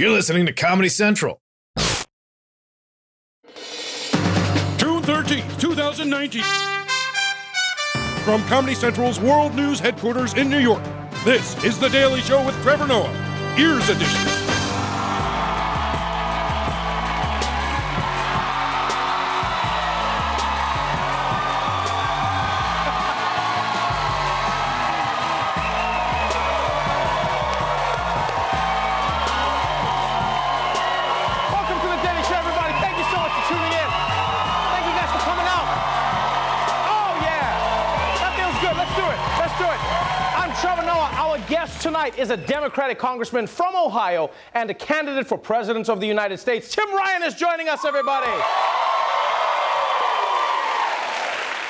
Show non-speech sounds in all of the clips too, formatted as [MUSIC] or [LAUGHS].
You're listening to Comedy Central. June 13th, 2019. From Comedy Central's World News headquarters in New York, this is The Daily Show with Trevor Noah, Ears Edition. Tonight is a Democratic congressman from Ohio and a candidate for president of the United States. Tim Ryan is joining us, everybody.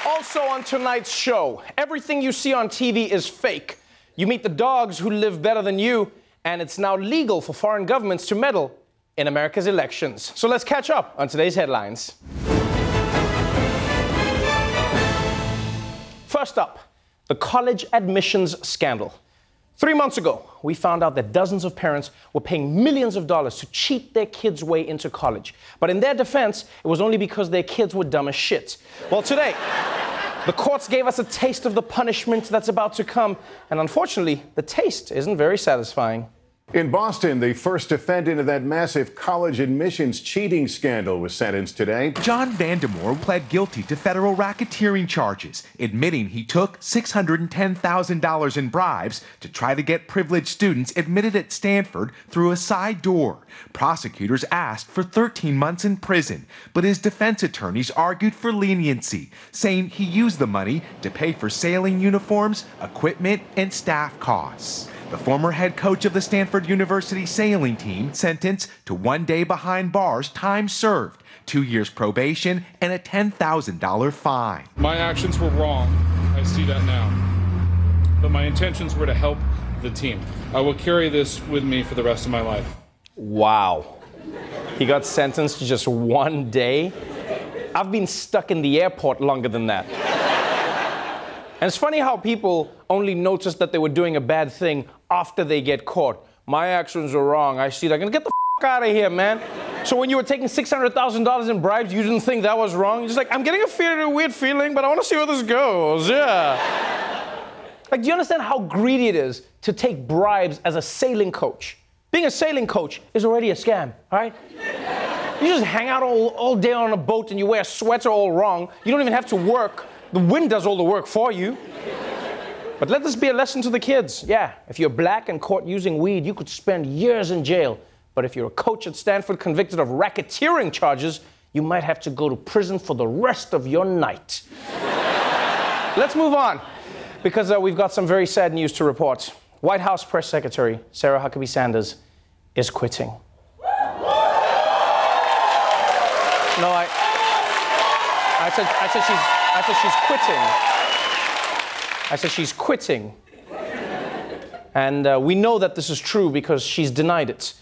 Also on tonight's show, everything you see on TV is fake. You meet the dogs who live better than you, and it's now legal for foreign governments to meddle in America's elections. So let's catch up on today's headlines. First up, the college admissions scandal. Three months ago, we found out that dozens of parents were paying millions of dollars to cheat their kids' way into college. But in their defense, it was only because their kids were dumb as shit. Well, today, the courts gave us a taste of the punishment that's about to come, and unfortunately, the taste isn't very satisfying. In Boston, the first defendant of that massive college admissions cheating scandal was sentenced today. John Vandemoer pled guilty to federal racketeering charges, admitting he took $610,000 in bribes to try to get privileged students admitted at Stanford through a side door. Prosecutors asked for 13 months in prison, but his defense attorneys argued for leniency, saying he used the money to pay for sailing uniforms, equipment, and staff costs. The former head coach of the Stanford University sailing team sentenced to one day behind bars, time served, two years probation, and a $10,000 fine. My actions were wrong. I see that now. But my intentions were to help the team. I will carry this with me for the rest of my life. Wow. He got sentenced to just one day? I've been stuck in the airport longer than that. And it's funny how people only notice that they were doing a bad thing after they get caught. My actions are wrong. I see that. Gonna get the f- out of here, man. So when you were taking $600,000 in bribes, you didn't think that was wrong? You're just like, I'm getting a, a weird feeling, but I wanna see where this goes. Yeah. Like, do you understand how greedy it is to take bribes as a sailing coach? Being a sailing coach is already a scam, all right? You just hang out all, all day on a boat and you wear a sweater all wrong. You don't even have to work. The wind does all the work for you. But let this be a lesson to the kids. Yeah, if you're black and caught using weed, you could spend years in jail. But if you're a coach at Stanford convicted of racketeering charges, you might have to go to prison for the rest of your night. [LAUGHS] Let's move on, because uh, we've got some very sad news to report. White House Press Secretary Sarah Huckabee Sanders is quitting. No, I, I said, I said she's, I said she's quitting. I said she's quitting. And uh, we know that this is true because she's denied it.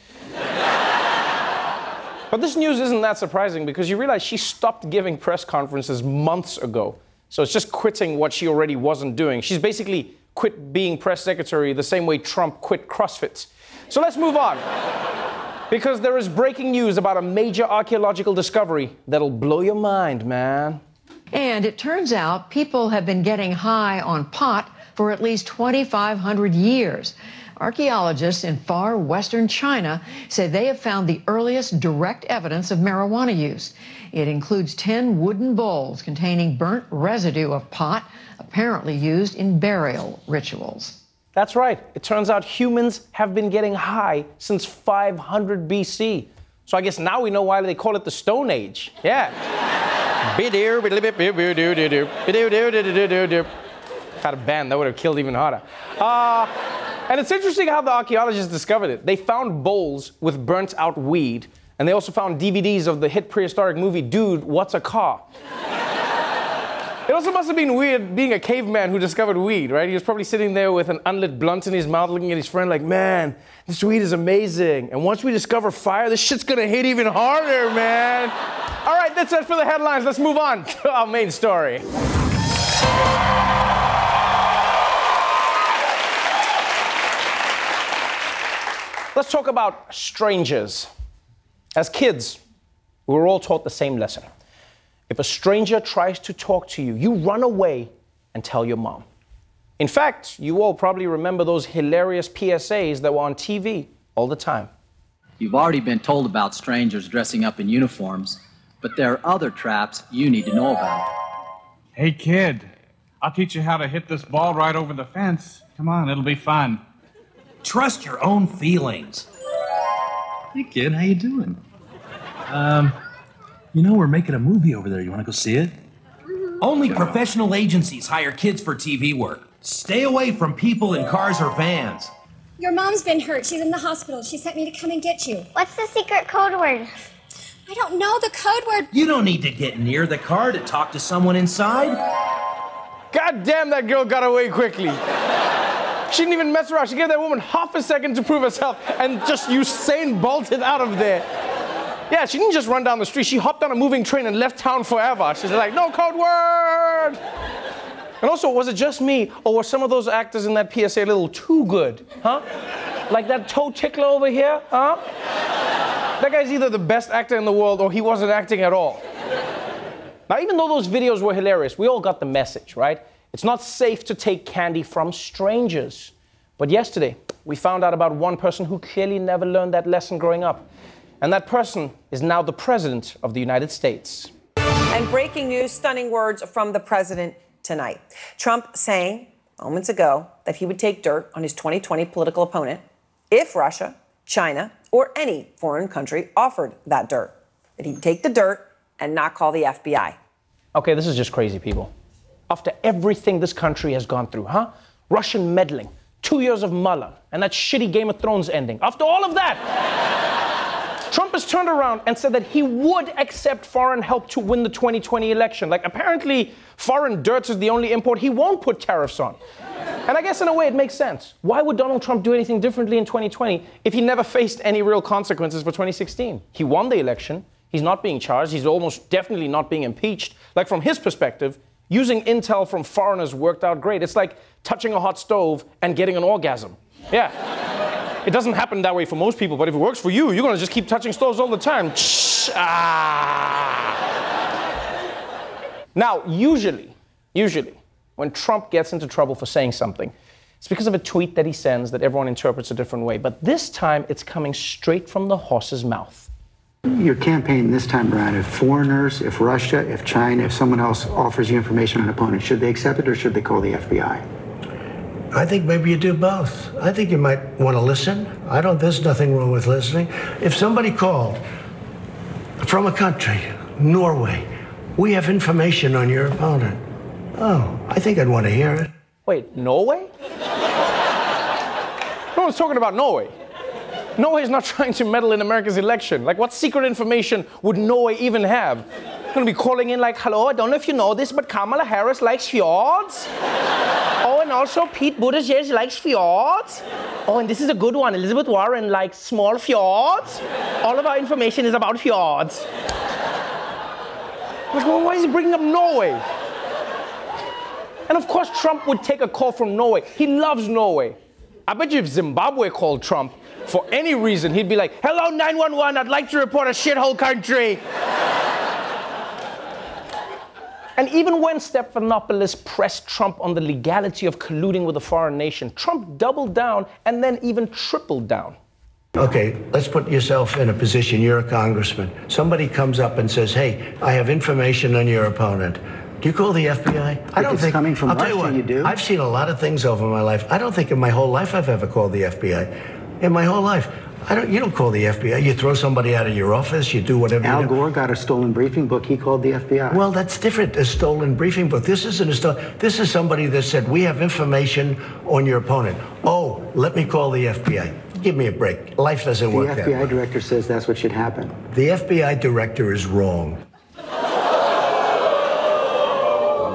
But this news isn't that surprising because you realize she stopped giving press conferences months ago. So it's just quitting what she already wasn't doing. She's basically quit being press secretary the same way Trump quit CrossFit. So let's move on. Because there is breaking news about a major archaeological discovery that'll blow your mind, man. And it turns out people have been getting high on pot for at least 2,500 years. Archaeologists in far western China say they have found the earliest direct evidence of marijuana use. It includes 10 wooden bowls containing burnt residue of pot, apparently used in burial rituals. That's right. It turns out humans have been getting high since 500 BC. So I guess now we know why they call it the Stone Age. Yeah. If I had a band, that would have killed even harder. Uh, and it's interesting how the archaeologists discovered it. They found bowls with burnt out weed, and they also found DVDs of the hit prehistoric movie Dude, What's a Car? Also must have been weird being a caveman who discovered weed, right? He was probably sitting there with an unlit blunt in his mouth looking at his friend like, man, this weed is amazing. And once we discover fire, this shit's gonna hit even harder, man. All right, that's it for the headlines. Let's move on [LAUGHS] to our main story. Let's talk about strangers. As kids, we were all taught the same lesson. If a stranger tries to talk to you, you run away and tell your mom. In fact, you all probably remember those hilarious PSAs that were on TV all the time. You've already been told about strangers dressing up in uniforms, but there are other traps you need to know about. Hey, kid, I'll teach you how to hit this ball right over the fence. Come on, it'll be fun. Trust your own feelings. Hey, kid, how you doing? Um, you know we're making a movie over there. You want to go see it? Mm-hmm. Only professional agencies hire kids for TV work. Stay away from people in cars or vans. Your mom's been hurt. She's in the hospital. She sent me to come and get you. What's the secret code word? I don't know the code word. You don't need to get near the car to talk to someone inside. God damn, that girl got away quickly. She didn't even mess around. She gave that woman half a second to prove herself and just Usain bolted out of there. Yeah, she didn't just run down the street. She hopped on a moving train and left town forever. She's like, no code word. And also, was it just me, or were some of those actors in that PSA a little too good? Huh? Like that toe tickler over here? Huh? That guy's either the best actor in the world or he wasn't acting at all. Now, even though those videos were hilarious, we all got the message, right? It's not safe to take candy from strangers. But yesterday, we found out about one person who clearly never learned that lesson growing up. And that person is now the President of the United States. And breaking news stunning words from the President tonight. Trump saying moments ago that he would take dirt on his 2020 political opponent if Russia, China, or any foreign country offered that dirt. That he'd take the dirt and not call the FBI. Okay, this is just crazy, people. After everything this country has gone through, huh? Russian meddling, two years of Mueller, and that shitty Game of Thrones ending. After all of that, Trump has turned around and said that he would accept foreign help to win the 2020 election. Like, apparently, foreign dirt is the only import he won't put tariffs on. And I guess in a way it makes sense. Why would Donald Trump do anything differently in 2020 if he never faced any real consequences for 2016? He won the election. He's not being charged. He's almost definitely not being impeached. Like, from his perspective, using intel from foreigners worked out great. It's like touching a hot stove and getting an orgasm. Yeah. It doesn't happen that way for most people, but if it works for you, you're gonna just keep touching stoves all the time. ah. Now, usually, usually, when Trump gets into trouble for saying something, it's because of a tweet that he sends that everyone interprets a different way. But this time, it's coming straight from the horse's mouth. Your campaign this time around, if foreigners, if Russia, if China, if someone else offers you information on an opponent, should they accept it or should they call the FBI? I think maybe you do both. I think you might want to listen. I don't, there's nothing wrong with listening. If somebody called from a country, Norway, we have information on your opponent. Oh, I think I'd want to hear it. Wait, Norway? no one's talking about Norway. Norway's not [LAUGHS] trying to meddle in America's election. Like, what secret information would Norway even have? [LAUGHS] Gonna be calling in like, hello, I don't know if you know this, but Kamala Harris likes fjords. [LAUGHS] oh, and also Pete Buttigieg likes fjords. Oh, and this is a good one. Elizabeth Warren likes small fjords. All of our information is about fjords. [LAUGHS] Like, well, why is he bringing up Norway? And of course, Trump would take a call from Norway. He loves Norway. I bet you if Zimbabwe called Trump for any reason, he'd be like, Hello, 911, I'd like to report a shithole country. And even when Stephanopoulos pressed Trump on the legality of colluding with a foreign nation, Trump doubled down and then even tripled down. Okay, let's put yourself in a position. You're a congressman. Somebody comes up and says, Hey, I have information on your opponent. Do you call the FBI? I don't think it's coming from I'll tell you, what, you do. I've seen a lot of things over my life. I don't think in my whole life I've ever called the FBI. In my whole life. I don't, you don't call the FBI. You throw somebody out of your office. You do whatever. Al you do. Gore got a stolen briefing book. He called the FBI. Well, that's different. A stolen briefing book. This isn't a stolen. This is somebody that said we have information on your opponent. Oh, let me call the FBI. Give me a break. Life doesn't the work that way. The FBI director says that's what should happen. The FBI director is wrong.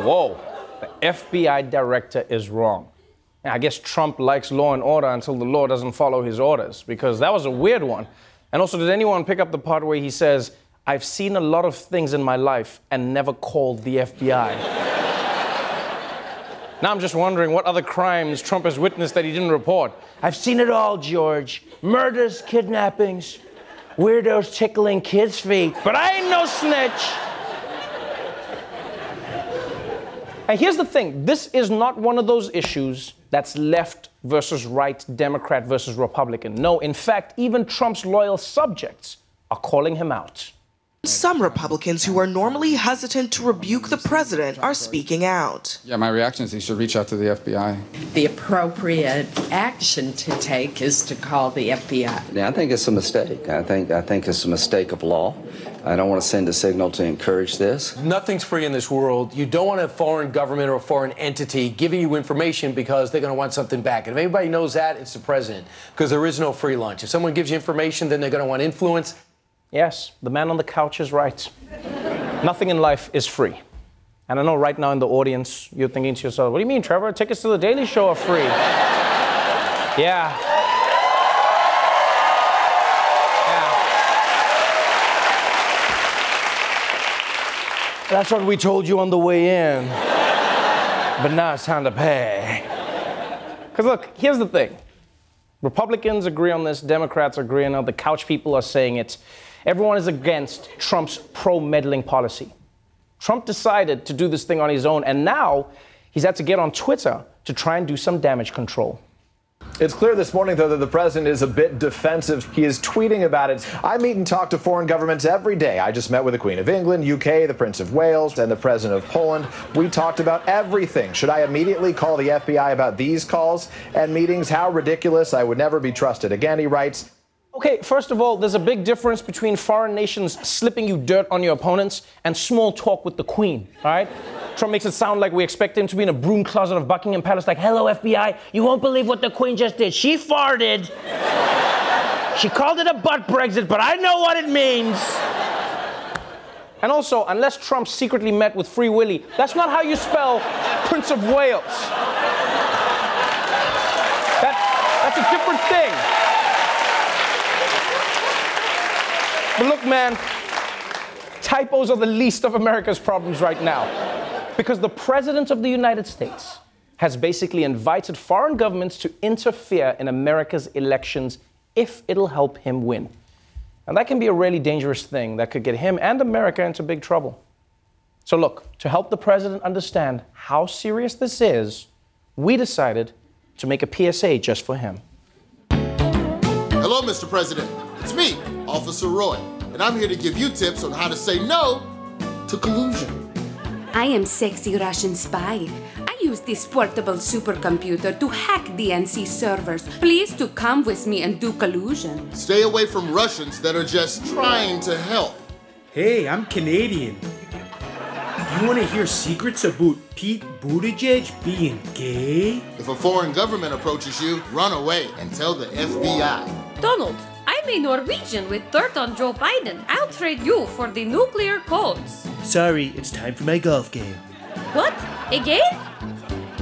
Whoa, the FBI director is wrong. I guess Trump likes law and order until the law doesn't follow his orders, because that was a weird one. And also, did anyone pick up the part where he says, I've seen a lot of things in my life and never called the FBI? [LAUGHS] Now I'm just wondering what other crimes Trump has witnessed that he didn't report. I've seen it all, George. Murders, kidnappings, weirdos tickling kids' feet. But I ain't no snitch. And here's the thing this is not one of those issues that's left versus right, Democrat versus Republican. No, in fact, even Trump's loyal subjects are calling him out. Some Republicans who are normally hesitant to rebuke the president are speaking out. Yeah, my reaction is he should reach out to the FBI. The appropriate action to take is to call the FBI. Yeah, I think it's a mistake. I think I think it's a mistake of law. I don't want to send a signal to encourage this. Nothing's free in this world. You don't want a foreign government or a foreign entity giving you information because they're going to want something back. And if anybody knows that, it's the president, because there is no free lunch. If someone gives you information, then they're going to want influence. Yes, the man on the couch is right. Nothing in life is free. And I know right now in the audience, you're thinking to yourself, what do you mean, Trevor? Tickets to the Daily Show are free. [LAUGHS] yeah. That's what we told you on the way in. but now it's time to pay. Because look, here's the thing Republicans agree on this, Democrats agree on it, the couch people are saying it. Everyone is against Trump's pro meddling policy. Trump decided to do this thing on his own, and now he's had to get on Twitter to try and do some damage control. It's clear this morning, though, that the president is a bit defensive. He is tweeting about it. I meet and talk to foreign governments every day. I just met with the Queen of England, UK, the Prince of Wales, and the President of Poland. We talked about everything. Should I immediately call the FBI about these calls and meetings? How ridiculous. I would never be trusted again, he writes. Okay, first of all, there's a big difference between foreign nations slipping you dirt on your opponents and small talk with the Queen, all right? Trump makes it sound like we expect him to be in a broom closet of Buckingham Palace, like, hello, FBI, you won't believe what the Queen just did. She farted. she called it a butt Brexit, but I know what it means. And also, unless Trump secretly met with Free Willy, that's not how you spell Prince of Wales. That, that's a different thing. But look, man, typos are the least of America's problems right now. Because the President of the United States has basically invited foreign governments to interfere in America's elections if it'll help him win. And that can be a really dangerous thing that could get him and America into big trouble. So, look, to help the president understand how serious this is, we decided to make a PSA just for him. Hello, Mr. President. It's me, Officer Roy, and I'm here to give you tips on how to say no to collusion. I am sexy Russian spy. I use this portable supercomputer to hack DNC servers. Please to come with me and do collusion. Stay away from Russians that are just trying to help. Hey, I'm Canadian. You want to hear secrets about Pete Buttigieg being gay? If a foreign government approaches you, run away and tell the FBI. Donald, I'm a Norwegian with dirt on Joe Biden. I'll trade you for the nuclear codes. Sorry, it's time for my golf game. What? Again?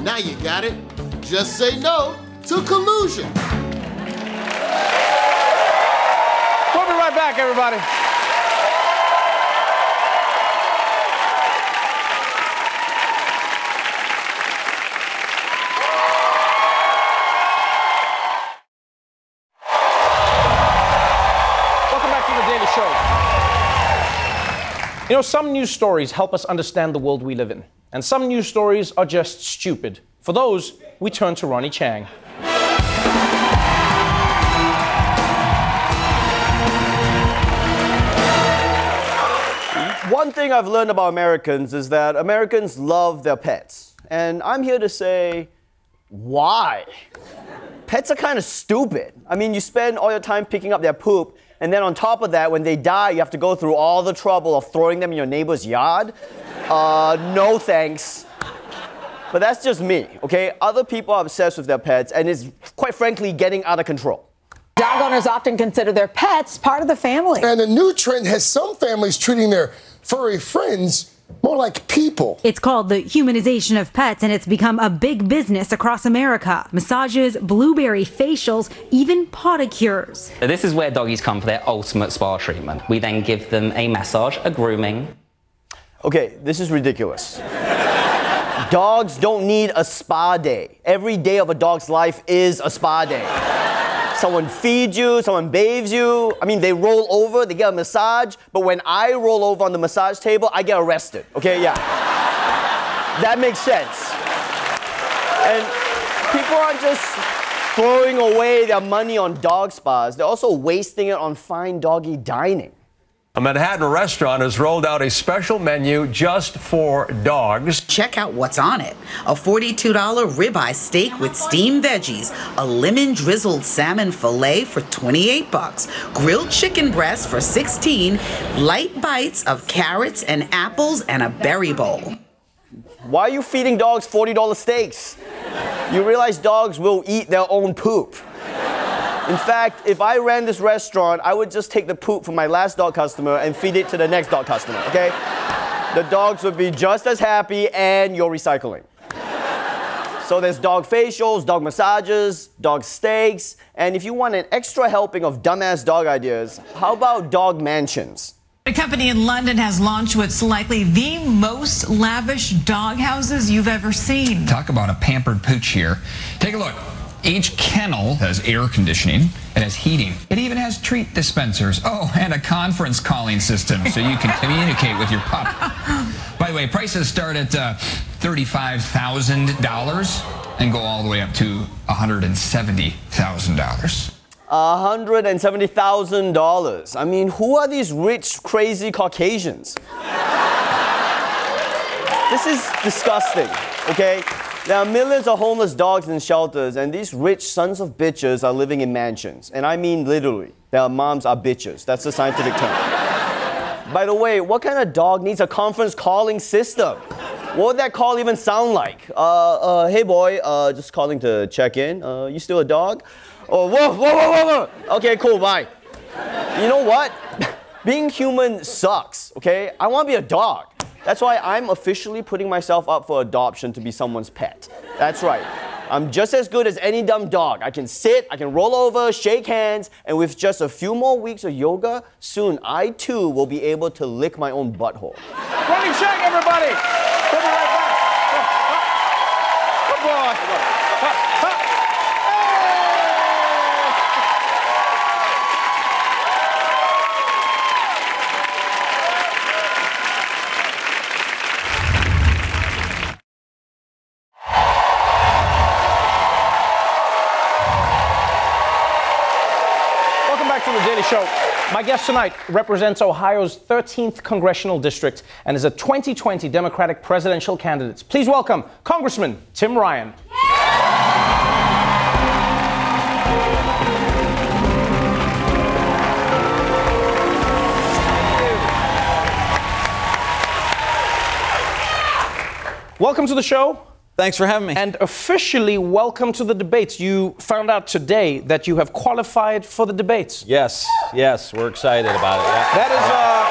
Now you got it. Just say no to collusion. We'll be right back, everybody. You know, some news stories help us understand the world we live in, and some news stories are just stupid. For those, we turn to Ronny Chieng. One thing I've learned about Americans is that Americans love their pets. And I'm here to say, why? Pets are kind of stupid. I mean, you spend all your time picking up their poop, and then on top of that, when they die, you have to go through all the trouble of throwing them in your neighbor's yard. Uh, no thanks. But that's just me, okay? Other people are obsessed with their pets, and it's quite frankly getting out of control. Dog owners often consider their pets part of the family. And the new trend has some families treating their furry friends more like people. It's called the humanization of pets, and it's become a big business across America. Massages, blueberry facials, even podicures. This is where doggies come for their ultimate spa treatment. We then give them a massage, a grooming. Okay, this is ridiculous. Dogs don't need a spa day. Every day of a dog's life is a spa day. Someone feeds you, someone bathes you. I mean, they roll over, they get a massage, but when I roll over on the massage table, I get arrested. Okay, yeah. that makes sense. And people aren't just throwing away their money on dog spas, they're also wasting it on fine doggy dining. A Manhattan restaurant has rolled out a special menu just for dogs. Check out what's on it a $42 ribeye steak with steamed veggies, a lemon drizzled salmon filet for 28 bucks, grilled chicken breast for 16, light bites of carrots and apples, and a berry bowl. Why are you feeding dogs $40 steaks? You realize dogs will eat their own poop. In fact, if I ran this restaurant, I would just take the poop from my last dog customer and feed it to the next dog customer, okay? The dogs would be just as happy and you're recycling. So there's dog facials, dog massages, dog steaks, and if you want an extra helping of dumbass dog ideas, how about dog mansions? A company in London has launched what's likely the most lavish dog houses you've ever seen. Talk about a pampered pooch here. Take a look. Each kennel has air conditioning, it has heating, it even has treat dispensers. Oh, and a conference calling system so you can communicate with your pup. By the way, prices start at uh, $35,000 and go all the way up to $170,000. $170,000. I mean, who are these rich, crazy Caucasians? [LAUGHS] this is disgusting, okay? There are millions of homeless dogs in shelters, and these rich sons of bitches are living in mansions. And I mean literally. Their moms are bitches. That's the scientific term. By the way, what kind of dog needs a conference calling system? What would that call even sound like? Uh, uh, hey boy, uh, just calling to check in. Uh, you still a dog? Oh, whoa, whoa, whoa, whoa, whoa. Okay, cool, bye. You know what? [LAUGHS] Being human sucks, okay? I want to be a dog. That's why I'm officially putting myself up for adoption to be someone's pet. That's right. I'm just as good as any dumb dog. I can sit, I can roll over, shake hands, and with just a few more weeks of yoga, soon I too will be able to lick my own butthole. Ronny Chieng, everybody! We'll be right back. Come on. My guest tonight represents Ohio's 13th congressional district and is a 2020 Democratic presidential candidate. Please welcome Congressman Tim Ryan. Welcome to the show. Thanks for having me. And officially, welcome to the debates. You found out today that you have qualified for the debates. Yes, yes, we're excited about it. Yeah. That is, uh,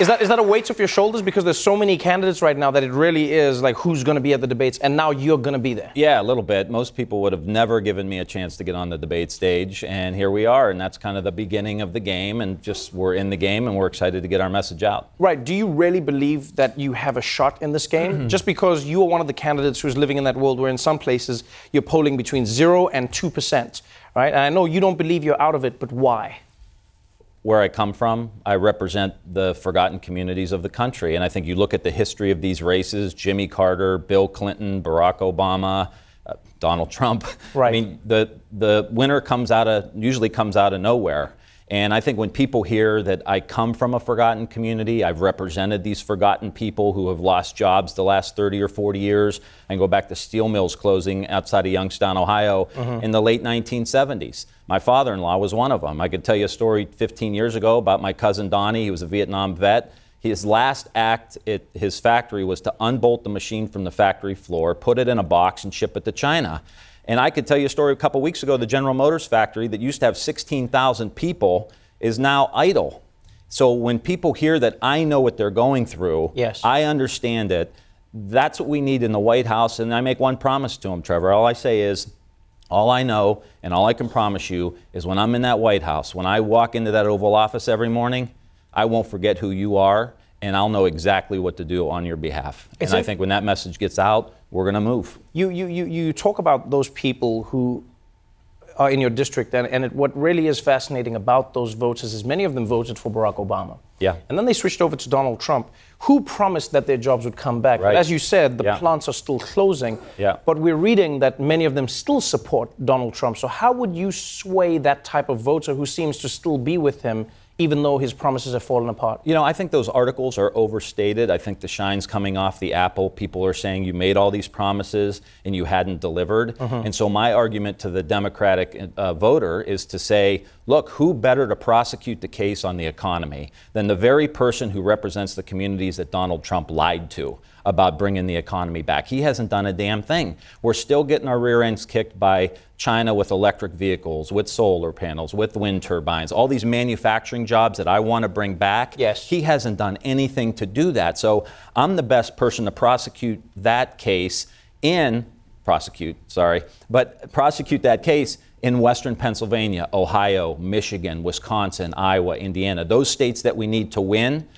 is that is that a weight off your shoulders because there's so many candidates right now that it really is like who's going to be at the debates, and now you're going to be there. Yeah, a little bit. Most people would have never given me a chance to get on the debate stage, and here we are, and that's kind of the beginning of the game, and just we're in the game, and we're excited to get our message out. Right. Do you really believe that you have a shot in this game? Mm-hmm. Just because you are one of the candidates who's living in that world where in some places you're polling between zero and two percent, right? And I know you don't believe you're out of it, but why? Where I come from, I represent the forgotten communities of the country, and I think you look at the history of these races: Jimmy Carter, Bill Clinton, Barack Obama. uh, Donald Trump. [LAUGHS] Right. I mean, the the winner comes out of usually comes out of nowhere. And I think when people hear that I come from a forgotten community, I've represented these forgotten people who have lost jobs the last 30 or 40 years. and go back to steel mills closing outside of Youngstown, Ohio Mhm. in the late 1970s. My father in law was one of them. I could tell you a story 15 years ago about my cousin Donnie. He was a Vietnam vet. His last act at his factory was to unbolt the machine from the factory floor, put it in a box, and ship it to China. And I could tell you a story a couple weeks ago the General Motors factory that used to have 16,000 people is now idle. So when people hear that I know what they're going through, Yes. I understand it. That's what we need in the White House. And I make one promise to them, Trevor. All I say is, all I know and all I can promise you is when I'm in that White House, when I walk into that Oval Office every morning, I won't forget who you are and I'll know exactly what to do on your behalf. It's and I think when that message gets out, we're going to move. You, you, you, you talk about those people who are in your district, and, and it, what really is fascinating about those votes is many of them voted for Barack Obama. Yeah. And then they switched over to Donald Trump, who promised that their jobs would come back. Right. As you said, the Yeah. plants are still closing. Yeah. But we're reading that many of them still support Donald Trump. So, how would you sway that type of voter who seems to still be with him, even though his promises have fallen apart? You know, I think those articles are overstated. I think the shine's coming off the apple. People are saying you made all these promises and you hadn't delivered. Mhm. And so, my argument to the Democratic uh, voter is to say, look, who better to prosecute the case on the economy than the very person who represents the communities that Donald Trump lied to? About bringing the economy back. He hasn't done a damn thing. We're still getting our rear ends kicked by China with electric vehicles, with solar panels, with wind turbines, all these manufacturing jobs that I want to bring back. Yes. He hasn't done anything to do that. So I'm the best person to prosecute that case in, prosecute, sorry, but prosecute that case in Western Pennsylvania, Ohio, Michigan, Wisconsin, Iowa, Indiana. Those states that we need to win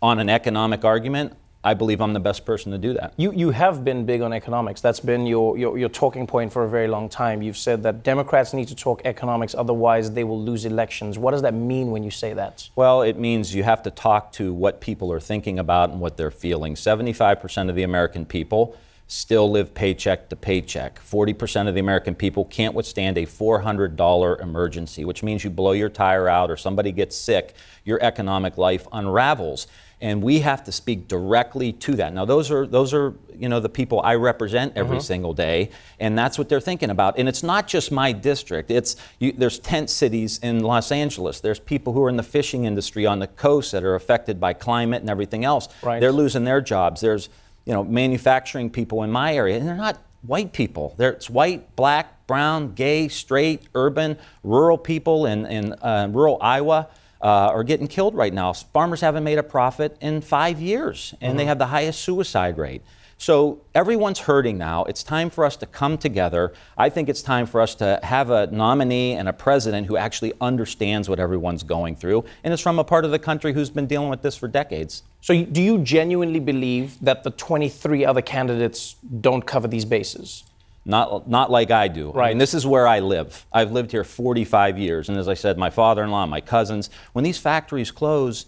on an economic argument, I believe I'm the best person to do that. You, you have been big on economics. That's been your, your, your talking point for a very long time. You've said that Democrats need to talk economics, otherwise, they will lose elections. What does that mean when you say that? Well, it means you have to talk to what people are thinking about and what they're feeling. 75% of the American people still live paycheck to paycheck. 40% of the American people can't withstand a $400 emergency, which means you blow your tire out or somebody gets sick, your economic life unravels. And we have to speak directly to that. Now, those are those are you know the people I represent every Mhm. single day, and that's what they're thinking about. And it's not just my district. It's you, there's tent cities in Los Angeles. There's people who are in the fishing industry on the coast that are affected by climate and everything else. Right. They're losing their jobs. There's you know manufacturing people in my area, and they're not white people. They're, it's white, black, brown, gay, straight, urban, rural people in in uh, rural Iowa. Uh, are getting killed right now. Farmers haven't made a profit in five years, and they Mhm. have the highest suicide rate. So everyone's hurting now. It's time for us to come together. I think it's time for us to have a nominee and a president who actually understands what everyone's going through and is from a part of the country who's been dealing with this for decades. So, do you genuinely believe that the 23 other candidates don't cover these bases? Not, not like I do. I Right. mean, this is where I live. I've lived here 45 years. And as I said, my father in law, my cousins, when these factories close,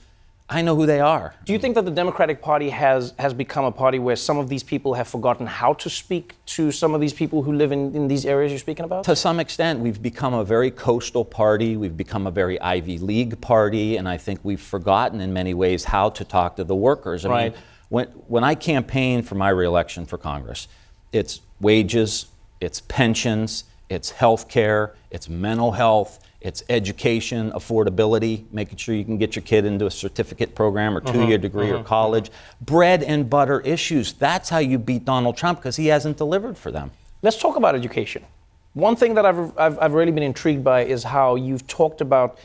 I know who they are. Do you think that the Democratic Party has, has become a party where some of these people have forgotten how to speak to some of these people who live in, in these areas you're speaking about? To some extent, we've become a very coastal party. We've become a very Ivy League party, and I think we've forgotten in many ways how to talk to the workers. I Right. mean, when, when I campaigned for my reelection for Congress, it's wages, it's pensions, it's health care, it's mental health, it's education, affordability, making sure you can get your kid into a certificate program or two year Mhm, degree or mhm, college. Bread and butter issues. That's how you beat Donald Trump because he hasn't delivered for them. Let's talk about education. One thing that I've, I've, I've really been intrigued by is how you've talked about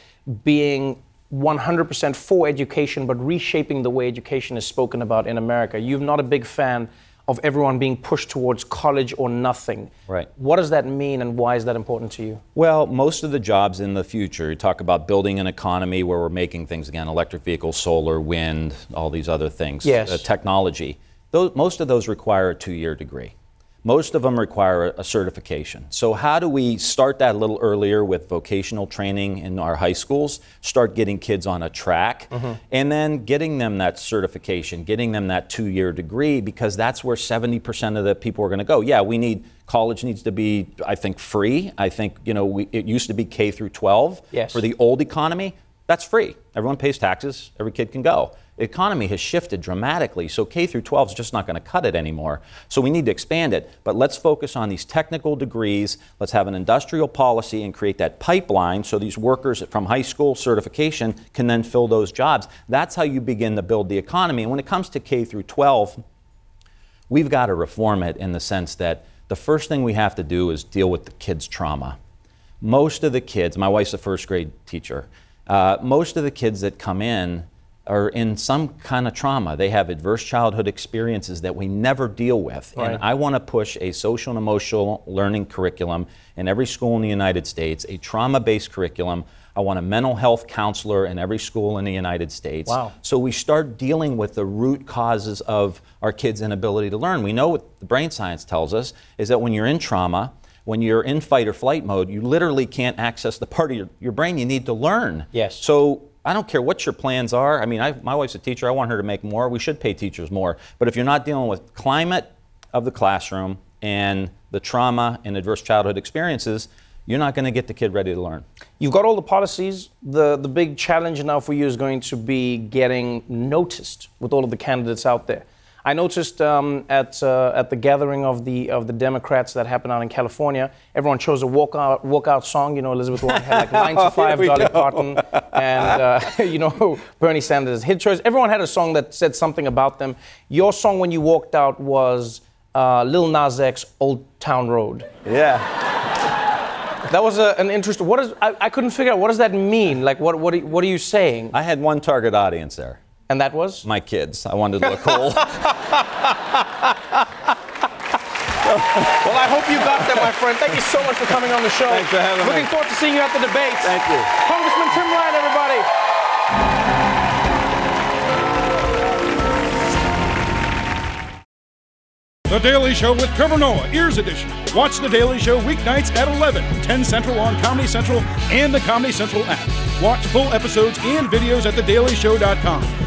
being 100% for education, but reshaping the way education is spoken about in America. You're not a big fan of everyone being pushed towards college or nothing. Right. What does that mean and why is that important to you? Well, most of the jobs in the future, you talk about building an economy where we're making things again, electric vehicles, solar, wind, all these other things, Yes. uh, technology. Those, most of those require a two year degree. Most of them require a, certification. So, how do we start that a little earlier with vocational training in our high schools? Start getting kids on a track Mhm. and then getting them that certification, getting them that two year degree, because that's where 70% of the people are going to go. Yeah, we need, college needs to be, I think, free. I think, you know, we, it used to be K through 12. Yes. For the old economy, that's free. Everyone pays taxes, every kid can go. The economy has shifted dramatically, so K through 12 is just not going to cut it anymore. So we need to expand it. But let's focus on these technical degrees. Let's have an industrial policy and create that pipeline so these workers from high school certification can then fill those jobs. That's how you begin to build the economy. And when it comes to K through 12, we've got to reform it in the sense that the first thing we have to do is deal with the kids' trauma. Most of the kids, my wife's a first grade teacher, uh, most of the kids that come in are in some kind of trauma. They have adverse childhood experiences that we never deal with. Right. And I want to push a social and emotional learning curriculum in every school in the United States, a trauma based curriculum. I want a mental health counselor in every school in the United States. Wow. So we start dealing with the root causes of our kids' inability to learn. We know what the brain science tells us is that when you're in trauma, when you're in fight or flight mode, you literally can't access the part of your, your brain you need to learn. Yes. So I don't care what your plans are. I mean, I, my wife's a teacher. I want her to make more. We should pay teachers more. But if you're not dealing with climate of the classroom and the trauma and adverse childhood experiences, you're not going to get the kid ready to learn. You've got all the policies. The, the big challenge now for you is going to be getting noticed with all of the candidates out there. I noticed um, at, uh, at the gathering of the, of the Democrats that happened out in California, everyone chose a walkout, walkout song. You know, Elizabeth Warren had like 9 to 5, Dolly go. Parton, and, uh, [LAUGHS] you know, Bernie Sanders' hit choice. Everyone had a song that said something about them. Your song when you walked out was uh, Lil Nas X, Old Town Road. Yeah. That was a, an interesting. What is? I, I couldn't figure out what does that mean. Like, what what are, what are you saying? I had one target audience there. And that was? My kids. I wanted to look cool. [LAUGHS] Well, I hope you got that, my friend. Thank you so much for coming on the show. Thanks for having me. Looking forward to seeing you at the debates. Thank you. Congressman Tim Ryan, everybody. The Daily Show with Trevor Noah, Ears Edition. Watch The Daily Show weeknights at 11, 10 Central on Comedy Central and the Comedy Central app. Watch full episodes and videos at thedailyshow.com.